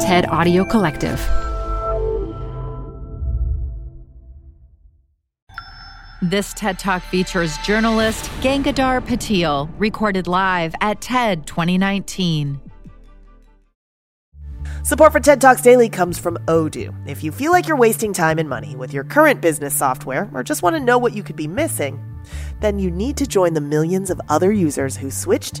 TED Audio Collective. This TED Talk features journalist Gangadhar Patil, recorded live at TED 2019. Support for TED Talks Daily comes from Odoo. If you feel like you're wasting time and money with your current business software or just want to know what you could be missing, then you need to join the millions of other users who switched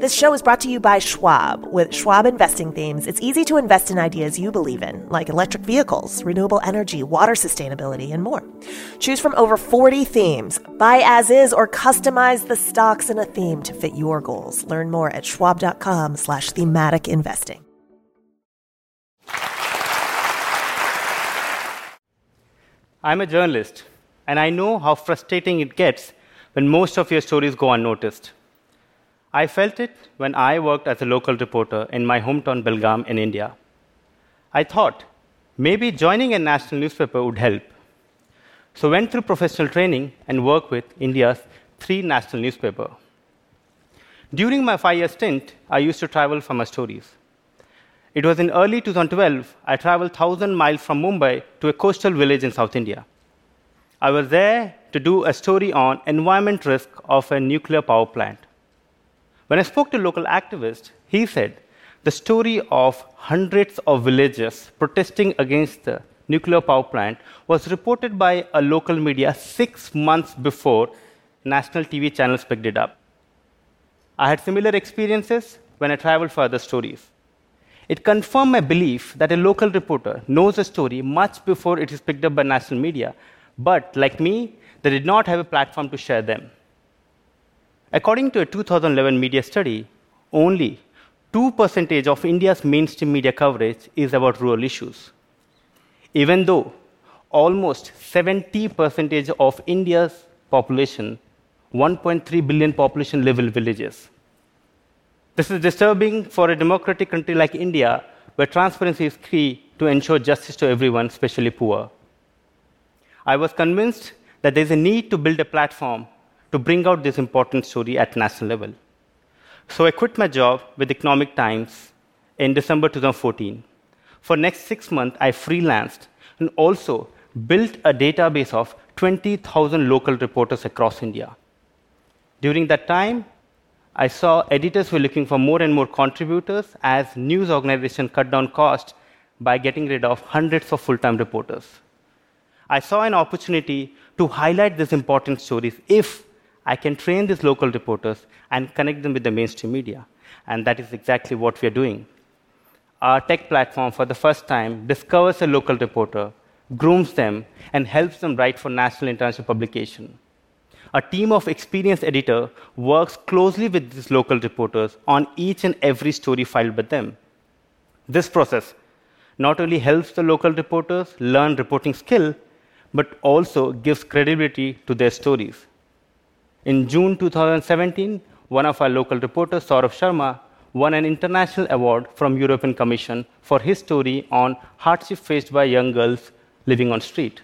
This show is brought to you by Schwab. With Schwab investing themes, it's easy to invest in ideas you believe in, like electric vehicles, renewable energy, water sustainability, and more. Choose from over 40 themes. Buy as is or customize the stocks in a theme to fit your goals. Learn more at schwab.com slash thematic investing. I'm a journalist, and I know how frustrating it gets when most of your stories go unnoticed. I felt it when I worked as a local reporter in my hometown Belgaum in India. I thought maybe joining a national newspaper would help. So went through professional training and worked with India's three national newspaper. During my five-year stint, I used to travel for my stories. It was in early 2012, I traveled 1,000 miles from Mumbai to a coastal village in South India. I was there to do a story on environment risk of a nuclear power plant. When I spoke to local activists, he said the story of hundreds of villagers protesting against the nuclear power plant was reported by a local media six months before national TV channels picked it up. I had similar experiences when I traveled for other stories. It confirmed my belief that a local reporter knows a story much before it is picked up by national media, but like me, they did not have a platform to share them. According to a 2011 media study, only 2% of India's mainstream media coverage is about rural issues. Even though almost 70% of India's population, 1.3 billion population, live in villages. This is disturbing for a democratic country like India, where transparency is key to ensure justice to everyone, especially poor. I was convinced that there's a need to build a platform to bring out this important story at national level. So I quit my job with Economic Times in December 2014. For next six months, I freelanced and also built a database of 20,000 local reporters across India. During that time, I saw editors were looking for more and more contributors as news organizations cut down costs by getting rid of hundreds of full-time reporters. I saw an opportunity to highlight these important stories if I can train these local reporters and connect them with the mainstream media. And that is exactly what we are doing. Our tech platform, for the first time, discovers a local reporter, grooms them, and helps them write for national international publication. A team of experienced editor works closely with these local reporters on each and every story filed by them. This process not only helps the local reporters learn reporting skill, but also gives credibility to their stories. In June 2017, one of our local reporters, Saurabh Sharma, won an international award from European Commission for his story on hardship faced by young girls living on street.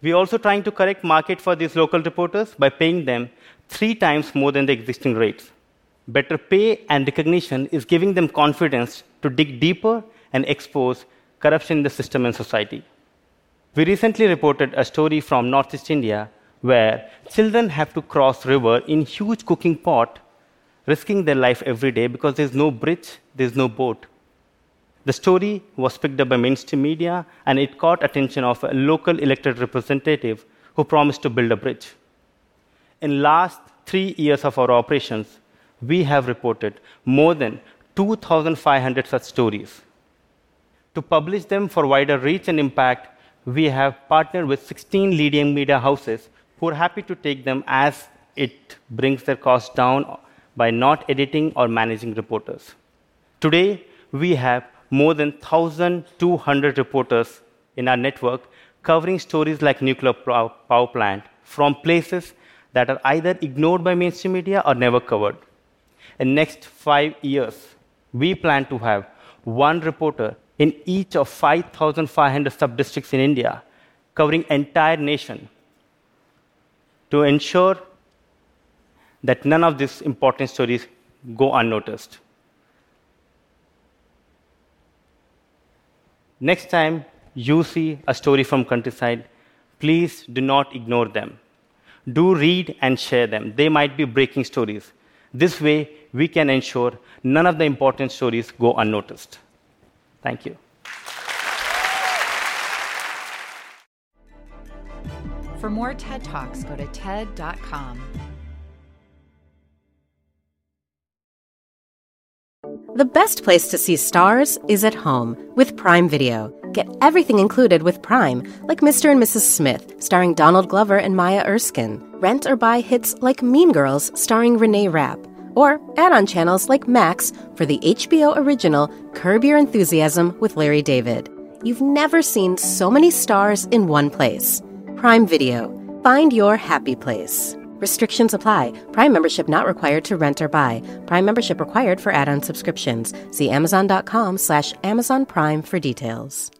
We're also trying to correct market for these local reporters by paying them three times more than the existing rates. Better pay and recognition is giving them confidence to dig deeper and expose corruption in the system and society. We recently reported a story from Northeast India where children have to cross river in huge cooking pot, risking their life every day because there's no bridge, there's no boat. The story was picked up by mainstream media and it caught attention of a local elected representative who promised to build a bridge. In last 3 years of our operations, we have reported more than 2500 such stories. To publish them for wider reach and impact, we have partnered with 16 leading media houses who are happy to take them as it brings their costs down by not editing or managing reporters. Today, we have more than 1,200 reporters in our network covering stories like nuclear power plant, from places that are either ignored by mainstream media or never covered. In next five years, we plan to have one reporter in each of 5,500 sub-districts in India, covering entire nation, to ensure that none of these important stories go unnoticed. Next time you see a story from countryside, please do not ignore them. Do read and share them. They might be breaking stories. This way, we can ensure none of the important stories go unnoticed. Thank you. For more TED Talks, go to TED.com. The best place to see stars is at home with Prime Video. Get everything included with Prime, like Mr. and Mrs. Smith, starring Donald Glover and Maya Erskine. Rent or buy hits like Mean Girls, starring Renee Rapp. Or add on channels like Max for the HBO original Curb Your Enthusiasm with Larry David. You've never seen so many stars in one place. Prime Video. Find your happy place. Restrictions apply. Prime membership not required to rent or buy. Prime membership required for add-on subscriptions. See Amazon.com slash Amazon Prime for details.